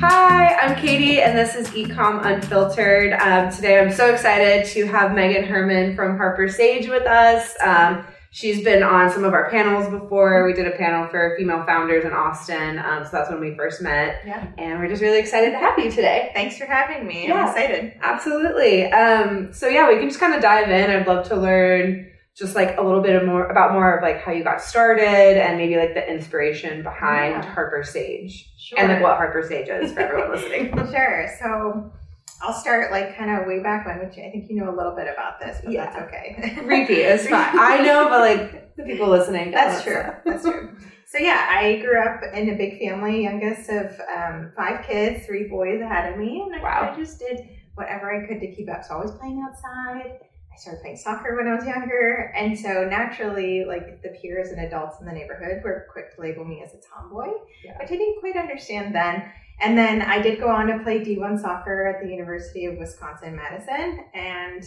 Hi, I'm Katie, and this is eComm Unfiltered. Um, today, I'm so excited to have Meghan Herman from Harper Sage with us. Um, she's been on some of our panels before. We did a panel for female founders in Austin, um, so that's when we first met. Yeah. And we're just really excited to have you today. Thanks for having me. Yeah. I'm excited. Absolutely. Um, so yeah, we can just kind of dive in. I'd love to learn just like a little bit of more about more of like how you got started and maybe like the inspiration behind Yeah. Harper Sage Sure. and like what Harper Sage is for everyone listening. Sure. So I'll start like kind of way back when, which I think you know a little bit about this, but Yeah. that's okay. Repeat is fine. I know, but like the people listening, That's true. That's true. So yeah, I grew up in a big family, youngest of um, five kids, three boys ahead of me, and I, Wow. I just did whatever I could to keep up. So I was playing outside. I started playing soccer when I was younger, and so naturally, like the peers and adults in the neighborhood were quick to label me as a tomboy, Yeah. which I didn't quite understand then. And then I did go on to play D1 soccer at the University of Wisconsin Madison, and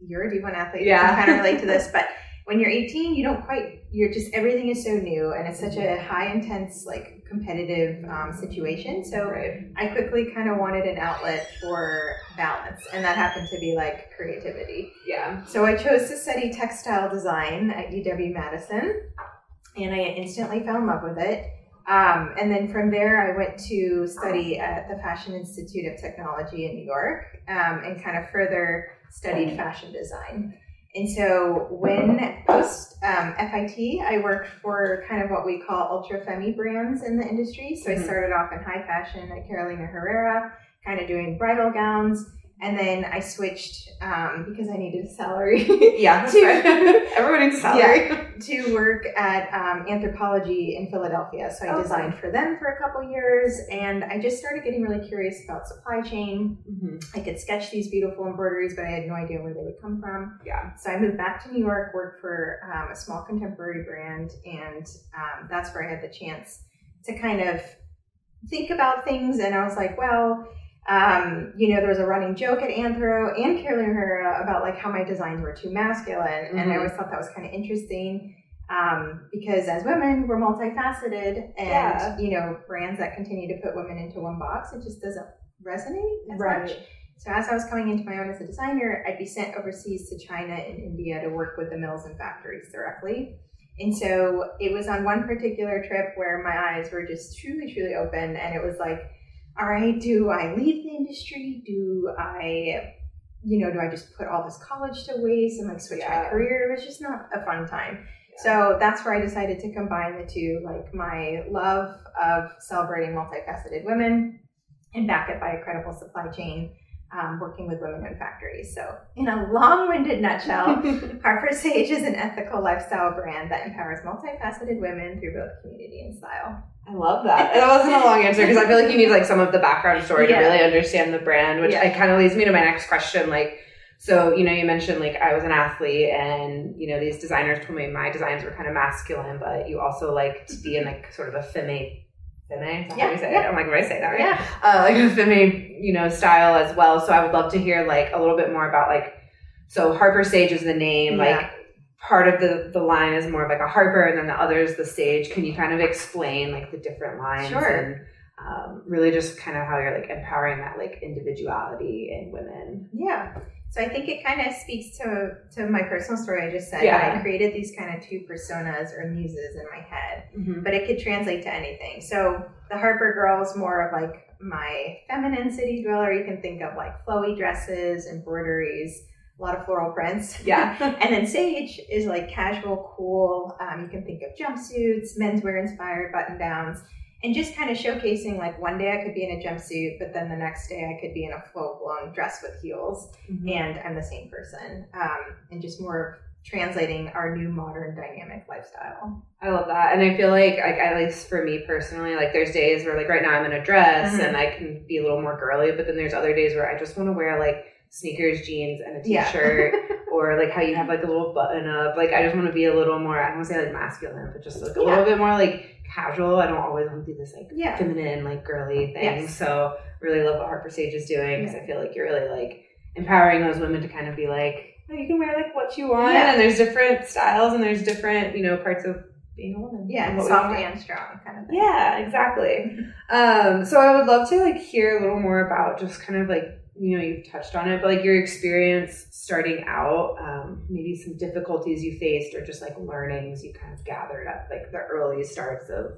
you're a D1 athlete. Yeah. You can kind of relate to this, but when you're 18, you don't quite, you're just, everything is so new and it's such a high intense, like competitive um, situation. So Right. I quickly kind of wanted an outlet for balance, and that happened to be like creativity. Yeah. So I chose to study textile design at UW Madison, and I instantly fell in love with it. Um, and then from there, I went to study at the Fashion Institute of Technology in New York um, and kind of further studied fashion design. And so when post um, FIT, I worked for kind of what we call ultra femi brands in the industry. So Mhm. I started off in high fashion at Carolina Herrera, kind of doing bridal gowns. And then I switched um, because I needed a salary Yeah. that's right. Everyone needs a salary. to work at um, Anthropologie in Philadelphia. So I Oh, designed for them for a couple years, and I just started getting really curious about supply chain. Mhm. I could sketch these beautiful embroideries, but I had no idea where they would come from. Yeah. So I moved back to New York, worked for um, a small contemporary brand, and um, that's where I had the chance to kind of think about things. And I was like, well, um, you know, there was a running joke at Anthro and Carolina Herrera about like how my designs were too masculine, and Mhm. I always thought that was kind of interesting. Um, because as women, we're multifaceted, and Yeah. you know, brands that continue to put women into one box, it just doesn't resonate as Right. much. So as I was coming into my own as a designer, I'd be sent overseas to China and India to work with the mills and factories directly. And so it was on one particular trip where my eyes were just truly, truly open, and it was like, all right, do I leave the industry? Do I, you know, do I just put all this college to waste and like switch Yeah. my career? It was just not a fun time. So that's where I decided to combine the two, like my love of celebrating multifaceted women and back it by a credible supply chain, um, working with women in factories. So, in a long winded nutshell, Harper Sage is an ethical lifestyle brand that empowers multifaceted women through both community and style. I love that. That wasn't a long answer because I feel like you need like some of the background story Yeah. to really understand the brand, which Yeah. it kind of leads me to my next question. Like, so you know, you mentioned like I was an athlete, and you know these designers told me my designs were kind of masculine, but you also like to be in like sort of a femme. Femme? Is Yeah, you say yeah. it? I'm like, am I say that right? Yeah. uh, like a femme, you know, style as well. So I would love to hear like a little bit more about like, so Harper Sage is the name, Yeah. like part of the the line is more of like a Harper, and then the other is the Sage. Can you kind of explain like the different lines Sure. and um, really just kind of how you're like empowering that like individuality in women? Yeah. So I think it kind of speaks to to my personal story I just said. Yeah. I created these kind of two personas or muses in my head, Mm-hmm. but it could translate to anything. So the Harper girl is more of like my feminine city dweller. You can think of like flowy dresses, embroideries, a lot of floral prints. Yeah. And then Sage is like casual, cool. Um, you can think of jumpsuits, menswear inspired button downs, and just kind of showcasing like one day I could be in a jumpsuit, but then the next day I could be in a full blown dress with heels, Mm-hmm. and I'm the same person. Um, and just more of translating our new modern dynamic lifestyle. I love that. And I feel like, like at least for me personally, like there's days where like right now I'm in a dress Mhm. and I can be a little more girly, but then there's other days where I just want to wear like sneakers, jeans, and a Yeah. t-shirt, or like how you have like a little button up. Like I just want to be a little more. I don't want to say like masculine, but just like a Yeah. little bit more like casual. I don't always want to be this like Yeah. feminine, like girly thing. Yes. So really love what Harper Sage is doing because I feel like you're really like empowering those women to kind of be like, oh, you can wear like what you want, Yeah. and there's different styles and there's different you know parts of being a woman. Yeah, and soft and strong kind of thing. Yeah, exactly. Um, so I would love to like hear a little more about just kind of like you know you've touched on it, but like your experience starting out, um, maybe some difficulties you faced, or just like learnings you kind of gathered at like the early starts of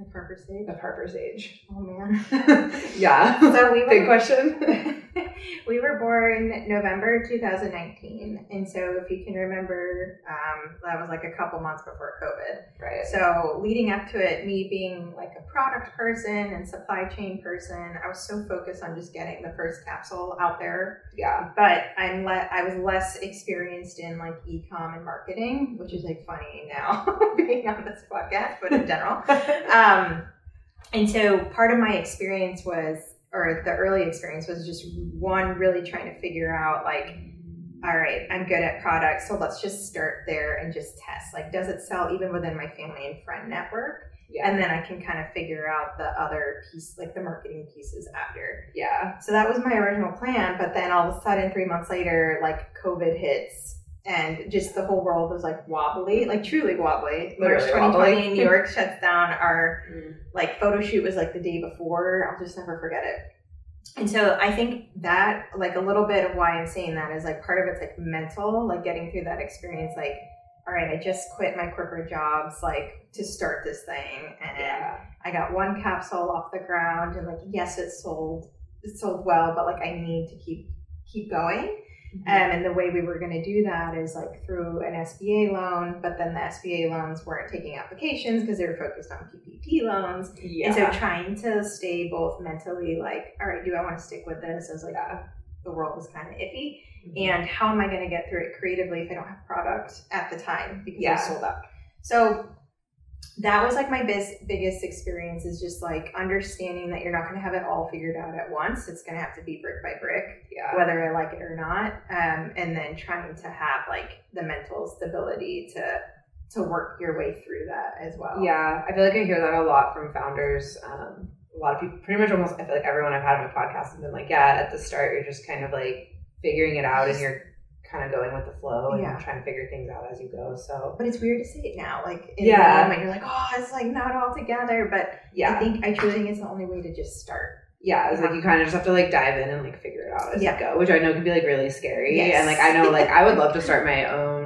The Harper Sage. of Harper Sage. Oh man. yeah, So we big were, question. we were born November 2019, and so if you can remember, um, that was like a couple months before COVID. right. So leading up to it, me being like a product person and supply chain person, I was so focused on just getting the first capsule out there. Yeah. But I'm le- I was less experienced in like e-com and marketing, which is like funny now being on this podcast, but in general. um, Um, and so part of my experience was, or the early experience was just one really trying to figure out like, all right, I'm good at products, so let's just start there and just test. Like, does it sell even within my family and friend network? yeah. And then I can kind of figure out the other piece, like the marketing pieces after. yeah. So that was my original plan. But then all of a sudden, three months later, like COVID hits and just the whole world was like wobbly, like truly wobbly. March Literally 2020, wobbly. New York shuts down. Our Mm. like photo shoot was like the day before. I'll just never forget it. And so I think that like a little bit of why I'm saying that is like part of it's like mental, like getting through that experience, like, all right, I just quit my corporate jobs, like to start this thing. And Yeah. I got one capsule off the ground and like, yes, it sold, it sold well, but like I need to keep, keep going. Mm-hmm. Um, and the way we were going to do that is like through an SBA loan, but then the SBA loans weren't taking applications because they were focused on PPP loans. yeah. And so trying to stay both mentally like, all right, do I want to stick with this as like uh, the world is kind of iffy? Mm-hmm. And how am I going to get through it creatively if I don't have product at the time because Yeah. I sold out? So that was like my bis- biggest experience is just like understanding that you're not going to have it all figured out at once. It's going to have to be brick by brick yeah. whether I like it or not, um, and then trying to have like the mental stability to to work your way through that as well. Yeah, I feel like I hear that a lot from founders. Um, a lot of people, pretty much almost, I feel like everyone I've had on my podcast has been like, yeah, at the start, you're just kind of like figuring it out and you're kind of going with the flow and Yeah. trying to figure things out as you go. So, But it's weird to see it now, like in Yeah. the moment, you're like, oh, it's like not all together. But yeah, I think I truly think it's the only way to just start. yeah, it's like you kind of just have to like dive in and like figure it out as Yeah. you go, which I know can be like really scary. Yes. And like, I know like I would love to start my own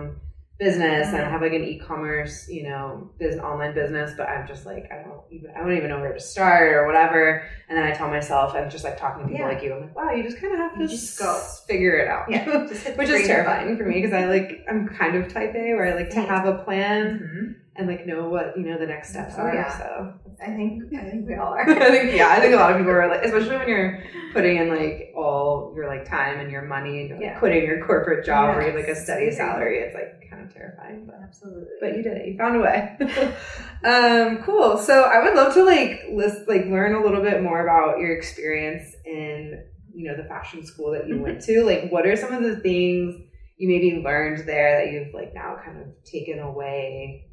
business and Mhm. have like an e-commerce, you know, business online business, but I'm just like I don't even I don't even know where to start or whatever. And then I tell myself and just like talking to people Yeah. like you, I'm like, wow, you just kind of have to You just go. figure it out. Yeah, just hit the Which is terrifying for me because I like I'm kind of type A where I like to have a plan Mhm. and like know what you know the next steps Oh, are. yeah. So I think I think we all are. I think yeah, I think a lot of people are like, especially when you're putting in like all your like time and your money and you're like Yeah. quitting your corporate job where you have like a steady salary. It's like kind of terrifying, but Absolutely. but you did it. You found a way. um, cool. So I would love to like list like learn a little bit more about your experience in you know the fashion school that you went to. Like, what are some of the things you maybe learned there that you've like now kind of taken away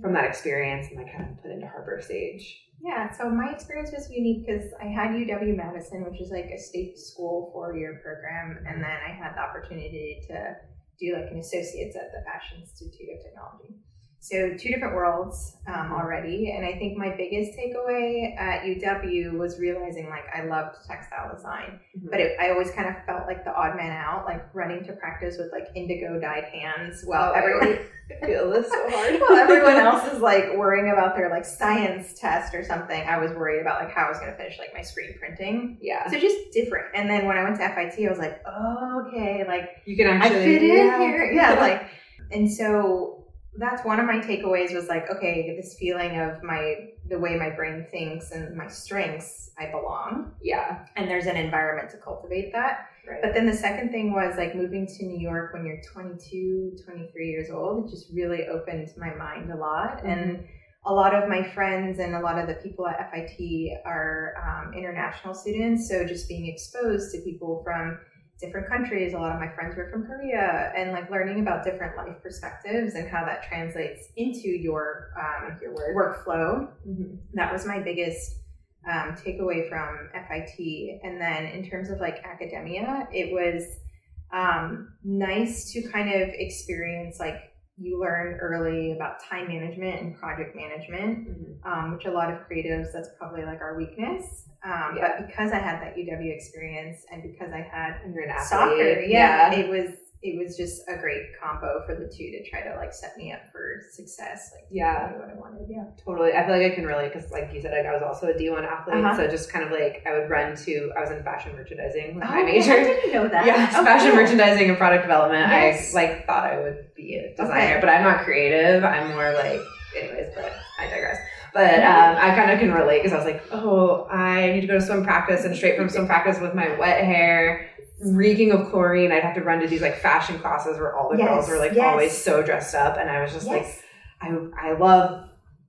from that experience and like kind of put into Harper Sage? Yeah, so my experience was unique because I had UW Madison, which is like a state school four year program, and then I had the opportunity to do like an associate's at the Fashion Institute of Technology. So two different worlds um, already, and I think my biggest takeaway at UW was realizing like I loved textile design, but it, I always kind of felt like the odd man out, like running to practice with like indigo dyed hands, while Oh, everyone I feel this so hard. well, everyone else is like worrying about their like science test or something. I was worried about like how I was going to finish like my screen printing. yeah, So just different. And then when I went to FIT, I was like, oh, okay, like you can I actually fit in yeah. here. Yeah, like, and so that's one of my takeaways was like, okay, this feeling of my the way my brain thinks and my strengths, I belong, yeah, and there's an environment to cultivate that. right. But then the second thing was like moving to New York when you're 22, 23 years old. It just really opened my mind a lot. And a lot of my friends and a lot of the people at FIT are um, international students. So just being exposed to people from different countries. A lot of my friends were from Korea and like learning about different life perspectives and how that translates into your, um, your word. workflow Mhm. that was my biggest um, takeaway from FIT. And then in terms of like academia, it was um, nice to kind of experience like you learn early about time management and project management, um, which a lot of creatives that's probably like our weakness. Um, Yeah. But because I had that UW experience and because I had And you're an athlete. soccer, yeah, it was it was just a great combo for the two to try to like set me up for success. Like Yeah. what I wanted. Yeah. Totally. I feel like I can relate because, like you said, like, I was also a D1 athlete. Uh-huh. So just kind of like I would run to, I was in fashion merchandising with my Oh, major. I didn't know that. Yeah, Oh, fashion merchandising and product development. Yes. I like thought I would be a designer, Okay. but I'm not creative. I'm more like, anyways. But I digress. But um, I kind of can relate because I was like, oh, I need to go to swim practice and straight from swim practice with my wet hair, reeking of chlorine. I'd have to run to these like fashion classes where all the Yes, girls were like yes. always so dressed up, and I was just like, I I love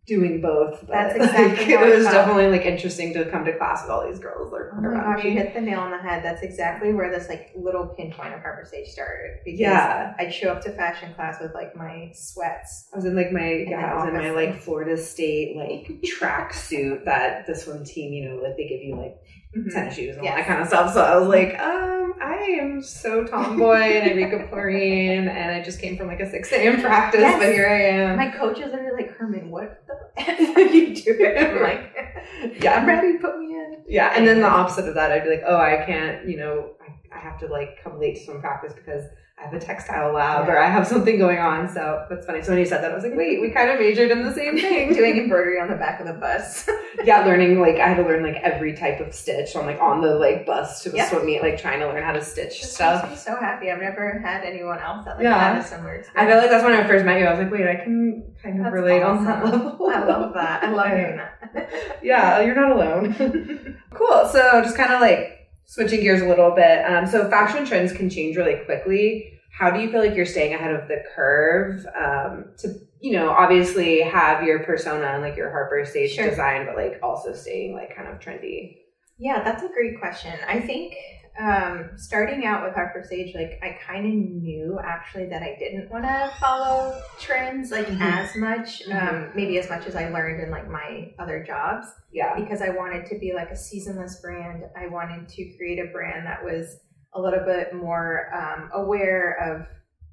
doing both. But That's exactly like, how it was felt. definitely like interesting to come to class with all these girls. Like, Oh my gosh, you hit the nail on the head. That's exactly where this like little pinpoint of Sage started. Because Yeah. I'd show up to fashion class with like my sweats. I was in like my yeah, I was in my like Florida State like track suit that the swim team, you know, like they give you like Mhm. tennis shoes and all that kind of stuff. So I was like, um, I am so tomboy and of chlorine and I just came from like a six AM practice, Yes. but here I am. My coaches are like, Herman, what the F are you doing? I'm like, Yeah. I'm ready, put me in. Yeah, and then the opposite of that, I'd be like, oh, I can't, you know, I, I have to like come late to swim practice because I have a textile lab or I have something going on. So that's funny. So when you said that, I was like, wait, we kind of majored in the same thing. Doing embroidery on the back of the bus. yeah, learning like I had to learn like every type of stitch. I'm like on the like bus to the Yeah. swim meet, like trying to learn how to stitch Just stuff. so happy. I've never had anyone else that like Yeah. had a similar experience. I feel like that's when I first met you. I was like, wait, I can kind of That's relate on that level. I love that. I love hearing that. yeah, you're not alone. cool. So just kind of like switching gears a little bit. Um, so fashion trends can change really quickly. How do you feel like you're staying ahead of the curve um, to, you know, obviously have your persona and like your Harper Sage Sure. design, but like also staying like kind of trendy? Yeah, that's a great question. I think um, starting out with Harper Sage, like I kind of knew actually that I didn't want to follow trends like Mhm. as much, um, Mhm. maybe as much as I learned in like my other jobs, Yeah. because I wanted to be like a seasonless brand. I wanted to create a brand that was a little bit more um, aware of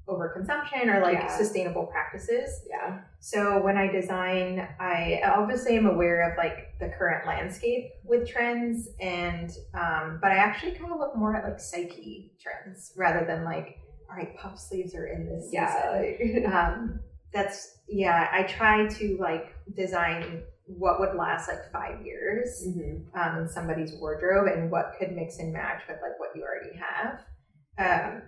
overconsumption or like Yeah. sustainable practices. Yeah. So when I design, I obviously am aware of like the current landscape with trends, and um, but I actually kind of look more at like psyche trends rather than like, all right, puff sleeves are in this Yeah. season. like- Um, that's yeah. I try to like design what would last like five years Mhm. um, in somebody's wardrobe and what could mix and match with like what you already have. Um,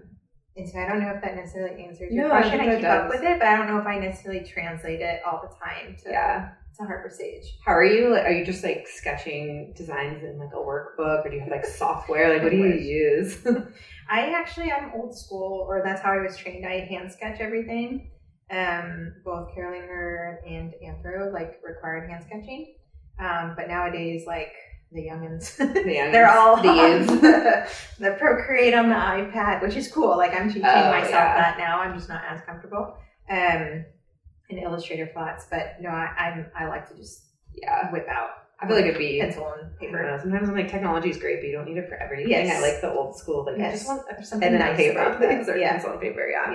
and so I don't know if that necessarily answers your No, question. I, that keep up with it, but I don't know if I necessarily translate it all the time to Yeah. to Harper Sage. How are you? Like, are you just like sketching designs in like a workbook, or do you have like software? Like, what do you use? I actually I'm old school, or that's how I was trained. I hand sketch everything. Um, both Carolina and Anthro like required hand sketching. Um, but nowadays, like the youngins, youngins, they're all the the, the Procreate on the iPad, which is cool. Like I'm teaching Oh, myself yeah. that now. I'm just not as comfortable. Um, in Illustrator flats, but no, I, I'm I like to just yeah, whip out I feel like it'd be. pencil and paper. know. Sometimes I'm like, technology is great, but you don't need it for everything. Yes. I like the old school. Like, I just want something and nice paper, about that. please, or Yeah. pencil and paper. Yeah.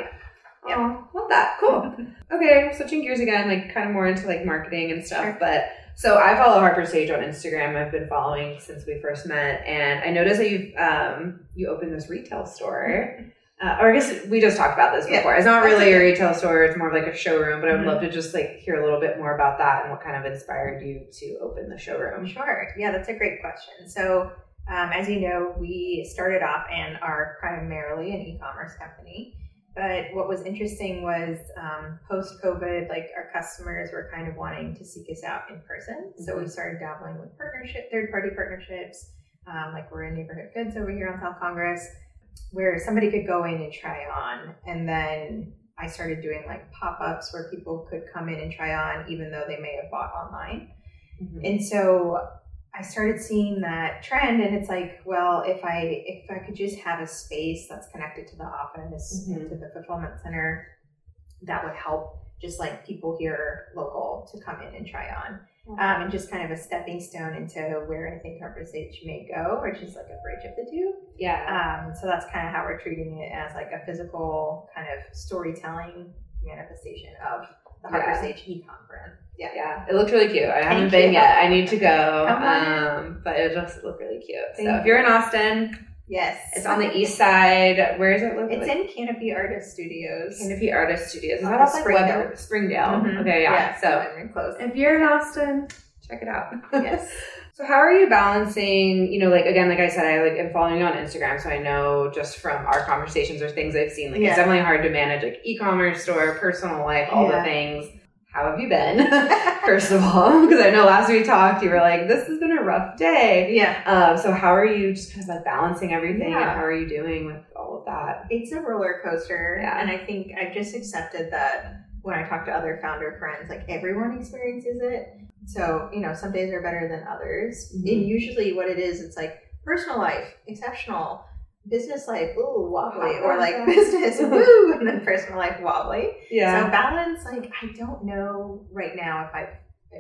Yeah. Oh, love that. Cool. okay, switching gears again, like kind of more into like marketing and stuff. Sure. But so I follow Harper Sage on Instagram. I've been following since we first met, and I noticed that you um you opened this retail store. Uh, or I guess we just talked about this Yeah, before. It's not really a retail store; it's more of like a showroom. But I would Mhm. love to just like hear a little bit more about that and what kind of inspired you to open the showroom. Sure. Yeah, that's a great question. So, um, as you know, we started off and are primarily an e-commerce company. But what was interesting was um, post COVID, like our customers were kind of wanting to seek us out in person. So we started dabbling with partnership, third party partnerships. Um, like we're in Neighborhood Goods over here on South Congress, where somebody could go in and try on. And then I started doing like pop ups where people could come in and try on, even though they may have bought online. Mhm. And so I started seeing that trend and it's like, well, if I if I could just have a space that's connected to the office Mhm. and to the fulfillment center, that would help just like people here local to come in and try on. Um, and just kind of a stepping stone into where I think Harper Sage may go, or just like a bridge of the two. yeah. Um, so that's kind of how we're treating it as like a physical kind of storytelling manifestation of the Yeah. Sage e-com brand. Yeah. Yeah, it looked really cute. I haven't Thank been you. yet. I need to go. Um, but it just looked really cute. so Thank if you're in Austin, Yes. it's on the east side. Where is it located? It's in Canopy Artist Studios. Canopy Artist Studios. Is that of off like Springdale. Springdale. Mhm. Okay, yeah. So close. if you're in Austin, check it out. yes. So how are you balancing, you know, like again, like I said, I like am following you on Instagram, so I know just from our conversations or things I've seen, like Yeah. it's definitely hard to manage like e-commerce store, personal life, all Yeah. the things. How have you been? First of all, because I know last we talked, you were like, "This has been a rough day." yeah. Um, so how are you just kind of like balancing everything, and Yeah. how are you doing with all of that? It's a roller coaster. Yeah. And I think I've just accepted that when I talk to other founder friends, like everyone experiences it. So, you know, some days are better than others. Mhm. And usually what it is, it's like personal life, exceptional. Business life, ooh, wobbly. Or like business, woo, and then personal life, wobbly. Yeah. So balance, like I don't know right now if I've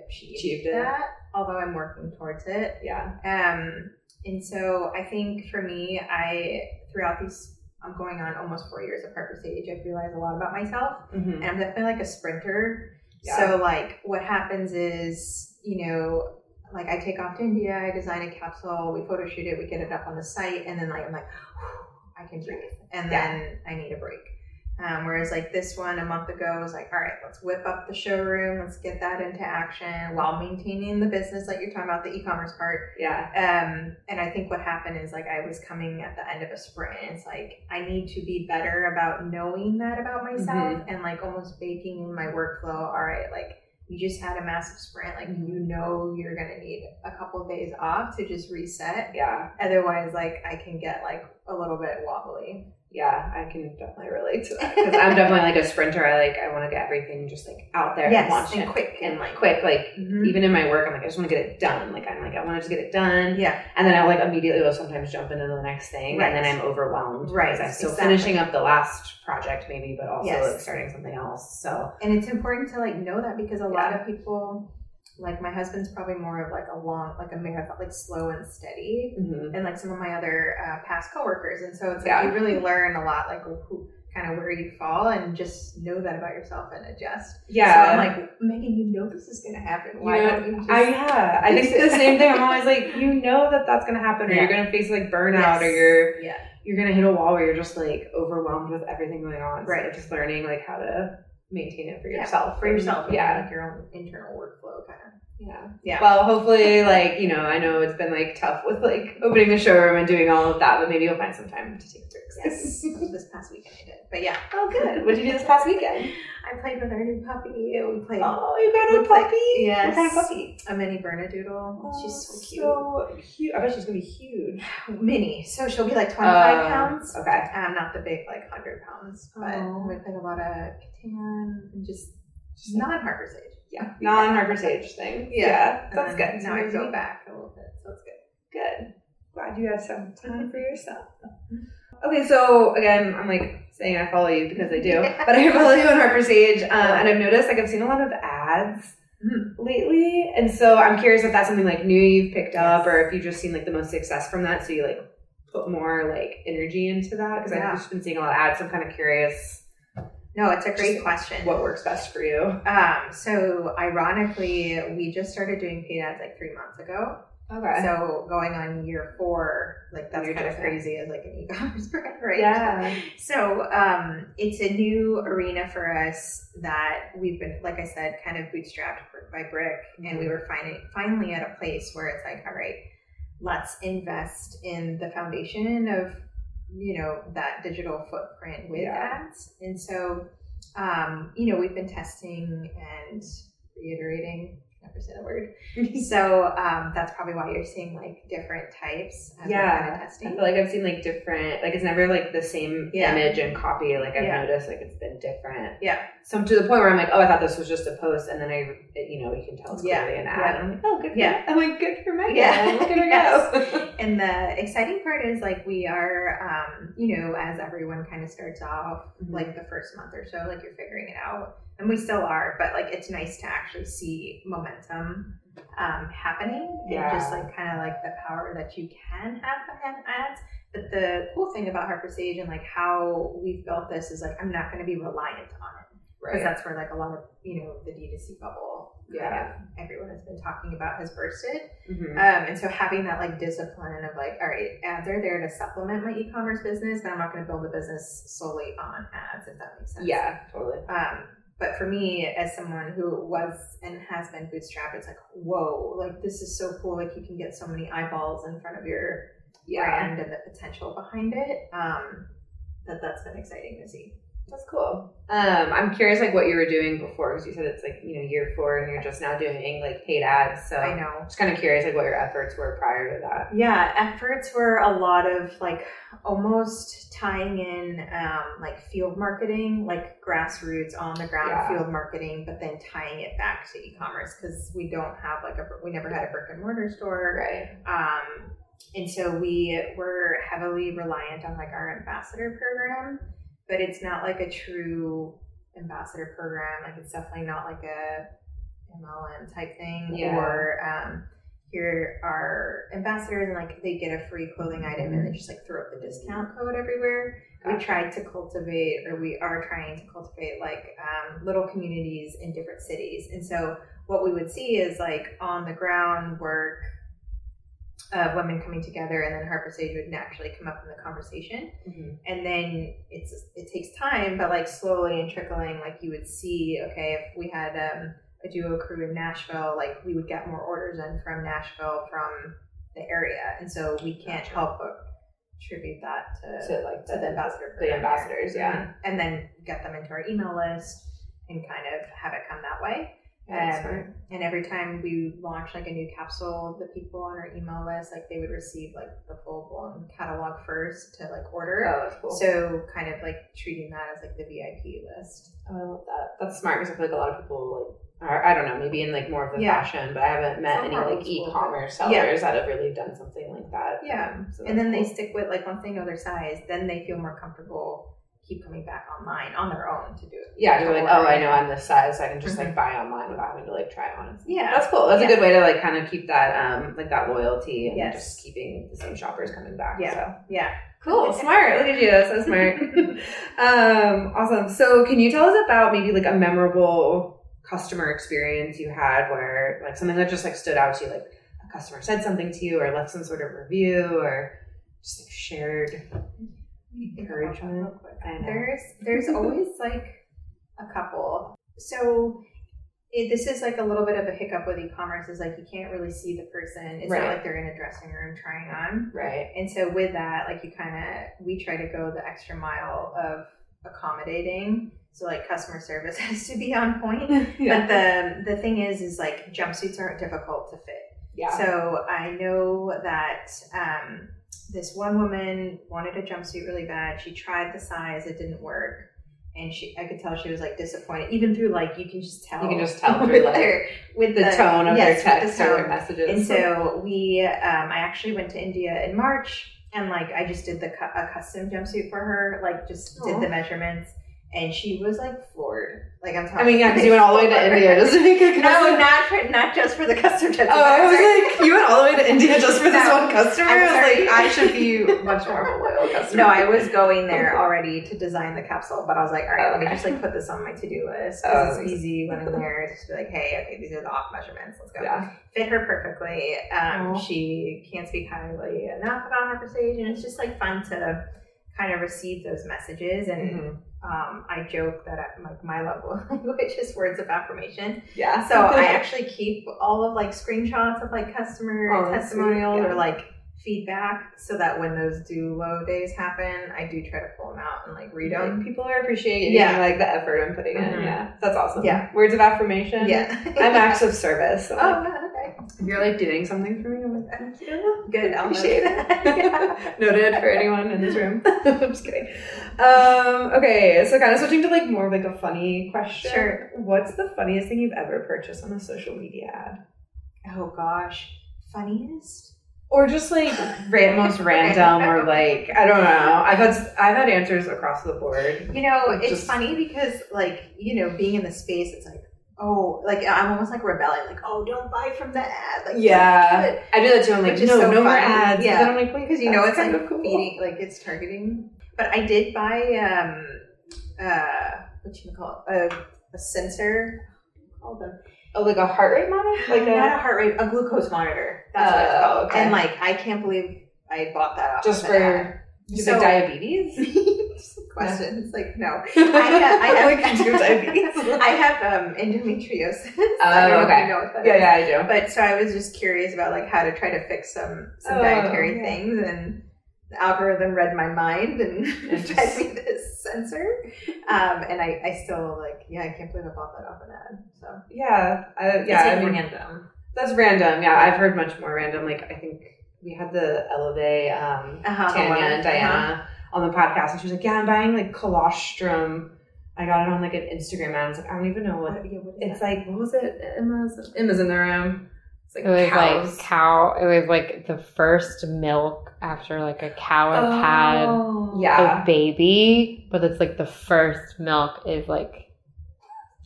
achieved, Achieved it. that, although I'm working towards it. yeah, Um, and so I think for me, I throughout these, I'm going on almost four years of Harper Sage. I've realized a lot about myself, Mhm. and I'm definitely like a sprinter. Yeah. So like, what happens is, you know, like I take off to India, I design a capsule, we photo shoot it, we get it up on the site, and then like I'm like, I can breathe, and Yeah. then I need a break. Um, whereas like this one a month ago was like, all right, let's whip up the showroom, let's get that into action while maintaining the business, like you're talking about the e-commerce part. yeah, Um, and I think what happened is like I was coming at the end of a sprint. It's like I need to be better about knowing that about myself and like almost baking in my workflow. All right, like you just had a massive sprint, like you know you're gonna need a couple of days off to just reset. yeah, Otherwise, like I can get like a little bit wobbly. Yeah. I can definitely relate to that because I'm definitely like a sprinter. I like I want to get everything just like out there and launch and it. quick and and like quick. Like Mhm. even in my work, I'm like I just want to get it done. Like I'm like I want to just get it done. yeah, And then I like immediately will sometimes jump into the next thing, Right. and then I'm overwhelmed. Right, because I'm still exactly. finishing up the last project, maybe, but also Yes. like starting something else. So and it's important to like know that because a lot of people like my husband's probably more of like a long like a marathon like slow and steady mhm. and like some of my other uh, past coworkers and so it's like Yeah. you really learn a lot like who kind of where you fall and just know that about yourself and adjust yeah, so i'm like meghan you know this is gonna happen why You know, don't you just I yeah, I think the same thing. I'm always like, you know that that's gonna happen, or Yeah. you're gonna face like burnout, Yes. or you're yeah you're gonna hit a wall where you're just like overwhelmed with everything going on. So Right. just learning like how to maintain it for Yeah, yourself, for yourself Yeah, like your own internal workflow kind of yeah. yeah Well, hopefully, like you know, I know it's been like tough with like opening the showroom and doing all of that, but maybe you'll find some time to take breaks. yes this past weekend i did but yeah oh, good. What did you do this past weekend? i played with our new puppy we played Oh, you got a played- puppy. yes. What kind of puppy? a mini bernedoodle she's so cute So cute. I bet she's gonna be huge. mini so she'll be like 25 Oh, pounds Okay. um, not the big like 100 pounds but Oh. we played a lot of Catan and just she's non Harper Sage. Yeah. Non Harper Sage thing. Yeah. That's And good. Now I feel back a little bit, so it's good. Good. Glad you have some time for yourself. Okay, so again, I'm like saying I follow you because I do, but I follow you on Harper Sage, um, and I've noticed like I've seen a lot of ads Mhm. lately, and so I'm curious if that's something like new you've picked up, or if you've just seen like the most success from that, so you like put more like energy into that because Yeah. I've just been seeing a lot of ads. So I'm kind of curious No, it's a great Just question. what works best for you. Um, so ironically, we just started doing paid ads like three months ago. Okay. So going on year four, like that's You're kind of crazy as like an e-commerce brand, right? Yeah. So um, it's a new arena for us that we've been, like I said, kind of bootstrapped brick by brick, and we were finally finally at a place where it's like, all right, let's invest in the foundation of you know that digital footprint with Yeah. ads, and so um, you know we've been testing and reiterating. Never say the word. So um, that's probably why you're seeing like different types kind Yeah. of I testing. feel like I've seen like different, like it's never like the same Yeah. image and copy. Like I've Yeah. noticed, like it's been different. Yeah. So to the point where I'm like, oh, I thought this was just a post, and then I, it, you know, you can tell it's Yeah. clearly an ad. Yeah. I'm like, oh, good. For Yeah. I'm like, good for Meghan. Yeah. Look at her Yes. go. And the exciting part is like we are, um, you know, as everyone kind of starts off, Mhm. like the first month or so, like you're figuring it out, and we still are, but like it's nice to actually see momentum um, happening Yeah. and just like kind of like the power that you can have behind ads. But the cool thing about Harper Sage and like how we've built this is like I'm not going to be reliant on it. because that's where like a lot of you know the D2C bubble. kind of everyone has been talking about has bursted. Mhm. Um, and so having that like discipline of like, all right, ads are there to supplement my e-commerce business, but I'm not going to build a business solely on ads, if that makes sense. Yeah, totally. Um, but for me, as someone who was and has been bootstrapped, it's like, whoa, like this is so cool. Like you can get so many eyeballs in front of your Yeah, brand and the potential behind it. Um, that that's been exciting to see. That's cool. Um, I'm curious, like what you were doing before, because you said it's like you know year four, and you're just now doing like paid ads. So I know. just kind of curious, like what your efforts were prior to that. Yeah, efforts were a lot of like almost tying in um, like field marketing, like grassroots on the ground Yeah. field marketing, but then tying it back to e-commerce because we don't have like a we never had a brick and mortar store, Right. um, and so we were heavily reliant on like our ambassador program, but it's not like a true ambassador program. Like it's definitely not like a MLM type thing Yeah. or um, here are ambassadors and like they get a free clothing item and they just like throw up the discount code everywhere. We tried to cultivate, or we are trying to cultivate, like um, little communities in different cities. And so, what we would see is like on the ground work of women coming together, and then Harper Sage would naturally come up in the conversation. Mhm. And then it's it takes time, but like slowly and trickling, like you would see, okay, if we had um, a duo crew in Nashville, like we would get more orders in from Nashville from the area, and so we can't Gotcha. help but attribute that to To like to the ambassador the there. ambassadors, yeah. Mhm. and then get them into our email list and kind of have it come that way. Yeah, Um, and every time we launch like a new capsule, the people on our email list, like they would receive like the full blown catalog first to like order. Oh, that's cool. So kind of like treating that as like the VIP list. Oh, I love that. That's smart because I feel like a lot of people like are I don't know maybe in like more of the Yeah. fashion, but I haven't met Some any like e-commerce but- Yeah. sellers that have really done something like that. Yeah. Um, so And then they stick with like once they know their size, then they feel more comfortable keep coming back online on their own to do it. yeah, you're like, oh, I know. I'm this size, so I can just like Mhm. buy online without having to like try it on. Yeah. that's cool. That's Yeah. a good way to like kind of keep that um like that loyalty and Yes. just keeping the same shoppers coming back. Yeah. So. Yeah. Cool, smart. Look at you, that's so smart. um, awesome. So, can you tell us about maybe like a memorable customer experience you had where like something that just like stood out to you, like a customer said something to you or left some sort of review or just like shared encouragement? Real quick. I know. There's there's always like a couple. So it, this is like a little bit of a hiccup with e-commerce is like you can't really see the person. It's Right. not like they're in a dressing room trying on. Right. And so with that, like you kind of we try to go the extra mile of accommodating. So like customer service has to be on point. yeah. But the the thing is, is like jumpsuits aren't difficult to fit. yeah. So I know that um, this one woman wanted a jumpsuit really bad. She tried the size, it didn't work. And she, I could tell she was like disappointed, even through like you can just tell. You can just tell through, with like, their- with the, tone of yes, their text the or their messages. And so we, um, I actually went to India in March, and like I just did the cu- a custom jumpsuit for her, like just Aw. did the measurements, and she was like floored. Like I'm talking. I mean, yeah, because you went all the way to. India just to make a No, not for, not just for the custom jumpsuit. Oh, I was like, you went all the way to India just for this No, one customer? I was like, I should be much more of a loyal customer. No, I was going there already to design the capsule, but I was like, all right, let me Okay. just like put this on my to do list Oh, it's easy when I'm there. Just be like, hey, okay, these are the off measurements. Let's go. Yeah. Fit her perfectly. Um, she can't speak highly enough about Harper Sage, and it's just like fun to kind of receive those messages. And Mhm. Um, I joke that I, like my love language is words of affirmation. Yeah. So I actually keep all of like screenshots of like customer Oh, testimonials yeah. or like feedback so that when those do low days happen, I do try to pull them out and like read them. Like, people are appreciating Yeah. like the effort I'm putting in. Mhm. Yeah. That's awesome. Yeah. Words of affirmation. Yeah. I'm acts of service. So oh, like, yeah, okay. if you're like doing something for me, I'm like, thank you. Good. I'll Appreciate it. Noted for anyone in this room. I'm just kidding. Um, okay, so kind of switching to like more of like a funny question. Sure. What's the funniest thing you've ever purchased on a social media ad? Oh gosh. Funniest? Or just like most random, or like I don't know. I've had I've had answers across the board. You know, it's just- funny because like, you know, being in the space, it's like, oh, like I'm almost like rebelling, like, oh, don't buy from the ad. Like, Yeah, don't do it. I do that too. I'm like, no, so no more ads. Yeah. I'm like, wait, because you know it's like of cool. feeding, like it's targeting. But I did buy um, uh, what you call it a, a sensor. Call them Oh, like a heart rate monitor? Like not a, a heart rate, a glucose monitor. That's what it's Oh, called. okay. And like, I can't believe I bought that off just of an ad. for do So- like diabetes? Questions like no. I have, I have, Like, do diabetes? I have um, endometriosis. Oh, I don't okay. know what that yeah, is. yeah, I do. But so I was just curious about like how to try to fix some some Oh, dietary yeah. things, and the algorithm read my mind and fed me this sensor. Um, and I, I still like yeah, I can't believe I bought that off an ad. So Yeah, I, yeah. I like mean, random. that's random. Yeah, I've heard much more random. Like I think we had the Elevate um, Uh-huh, Tanya and Diana on the podcast, and she was like, "Yeah, I'm buying like colostrum. I got it on like an Instagram ad. I was like, I don't even know what What, yeah, what is it's that? like. What was it? Emma's Emma's in the room. It's like It was cows. like cow. It was like the first milk after like a cow has had Oh. yeah. a baby, but it's like the first milk is like.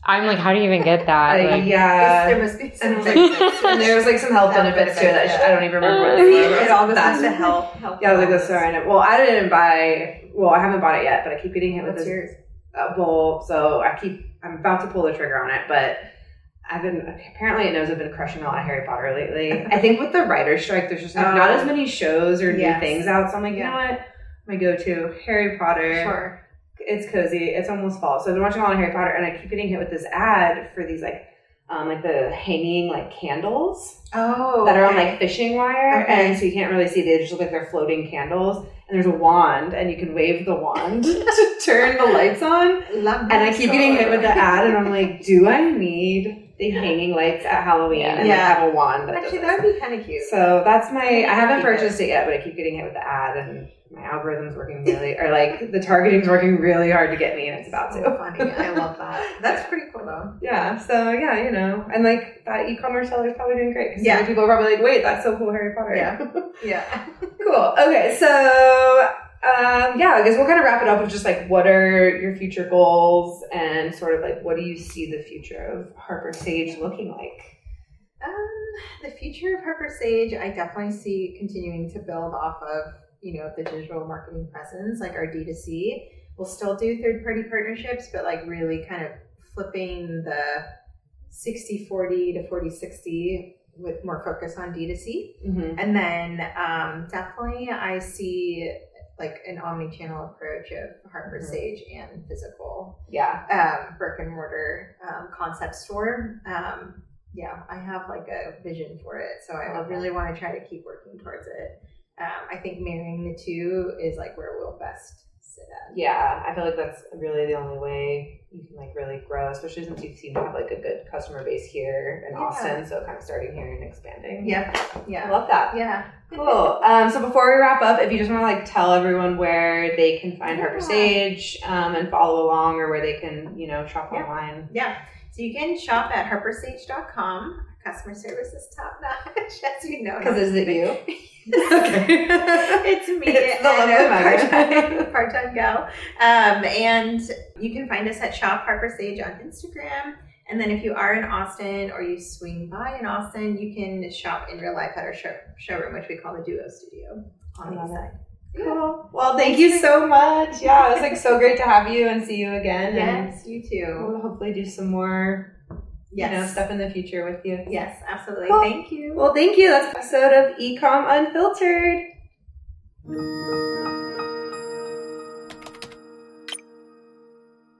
I'm like, how do you even get that? Uh, Like, yeah. there must be some and, like, like, and there was like some health Health benefits to it. That benefits, I don't even remember what it was. it all goes That's- into health. health Yeah, I was like, wellness. that's so random. Well, I didn't buy. Well, I haven't bought it yet, but I keep getting hit with What's this yours? uh, bowl. So I keep. I'm about to pull the trigger on it, but I've been. Apparently, it knows I've been crushing a lot of Harry Potter lately. I think with the writer's strike, there's just not, not Oh. as many shows or Yes. new things out. So I'm like, you Yeah. know what? My go-to Harry Potter. Sure. It's cozy. It's almost fall, so I've been watching a lot of Harry Potter, and I keep getting hit with this ad for these like. Um, like the hanging like candles Oh, that are on like fishing wire, Okay. and so you can't really see. They just look like they're floating candles. And there's a wand, and you can wave the wand to turn the lights on. Love And I keep getting hit with the ad, and I'm like, do I need the hanging lights at Halloween Yeah. and Yeah. like have a wand? That Actually, that would be kind of cute. So that's my. I haven't purchased it yet, but I keep getting hit with the ad, and my algorithm's working really, or like the targeting's working really hard to get me, and it's about so to. funny. I love that. That's pretty cool though. Yeah. So yeah, you know, and like that e-commerce seller's probably doing great Yeah. people are probably like, wait, that's so cool, Harry Potter. Yeah. Yeah. cool. Okay, so um, yeah, I guess we'll kind of wrap it up with just like what are your future goals and sort of like what do you see the future of Harper Sage looking like? Um, the future of Harper Sage, I definitely see continuing to build off of, you know, the digital marketing presence, like our D2C. We'll still do third party partnerships, but like really kind of flipping the 60 40 to 40 60 with more focus on D2C. Mm-hmm. And then um, definitely I see like an omni channel approach of Harper Mhm. Sage and physical Yeah. um, brick and mortar um, concept store. Um, yeah, I have like a vision for it, so I Love really want to try to keep working towards it. Um, I think marrying the two is like where we'll best sit at. Yeah, I feel like that's really the only way you can like really grow, especially since you seem to have like a good customer base here in Yeah. Austin. So kind of starting here and expanding. Yeah, yeah, I love that. yeah. Cool. Um, so before we wrap up, if you just want to like tell everyone where they can find Harper Sage um, and follow along, or where they can, you know, shop Yeah. online. Yeah. So you can shop at harpersage.com. Customer service is top notch, as you know. Because is it you? Okay. it's me It's the and a part-time, part-time gal. Um, and you can find us at Shop Harper Sage on Instagram. And then if you are in Austin or you swing by in Austin, you can shop in real life at our show, showroom, which we call the Duo Studio on the east side. Cool. Well, thank you so much. Yeah, it was like so great to have you and see you again. Yes, you too. we'll hopefully do some more, Yes. you know, stuff in the future with you. Yes, absolutely. Thank you. Well, thank you. That's an episode of eComm Unfiltered.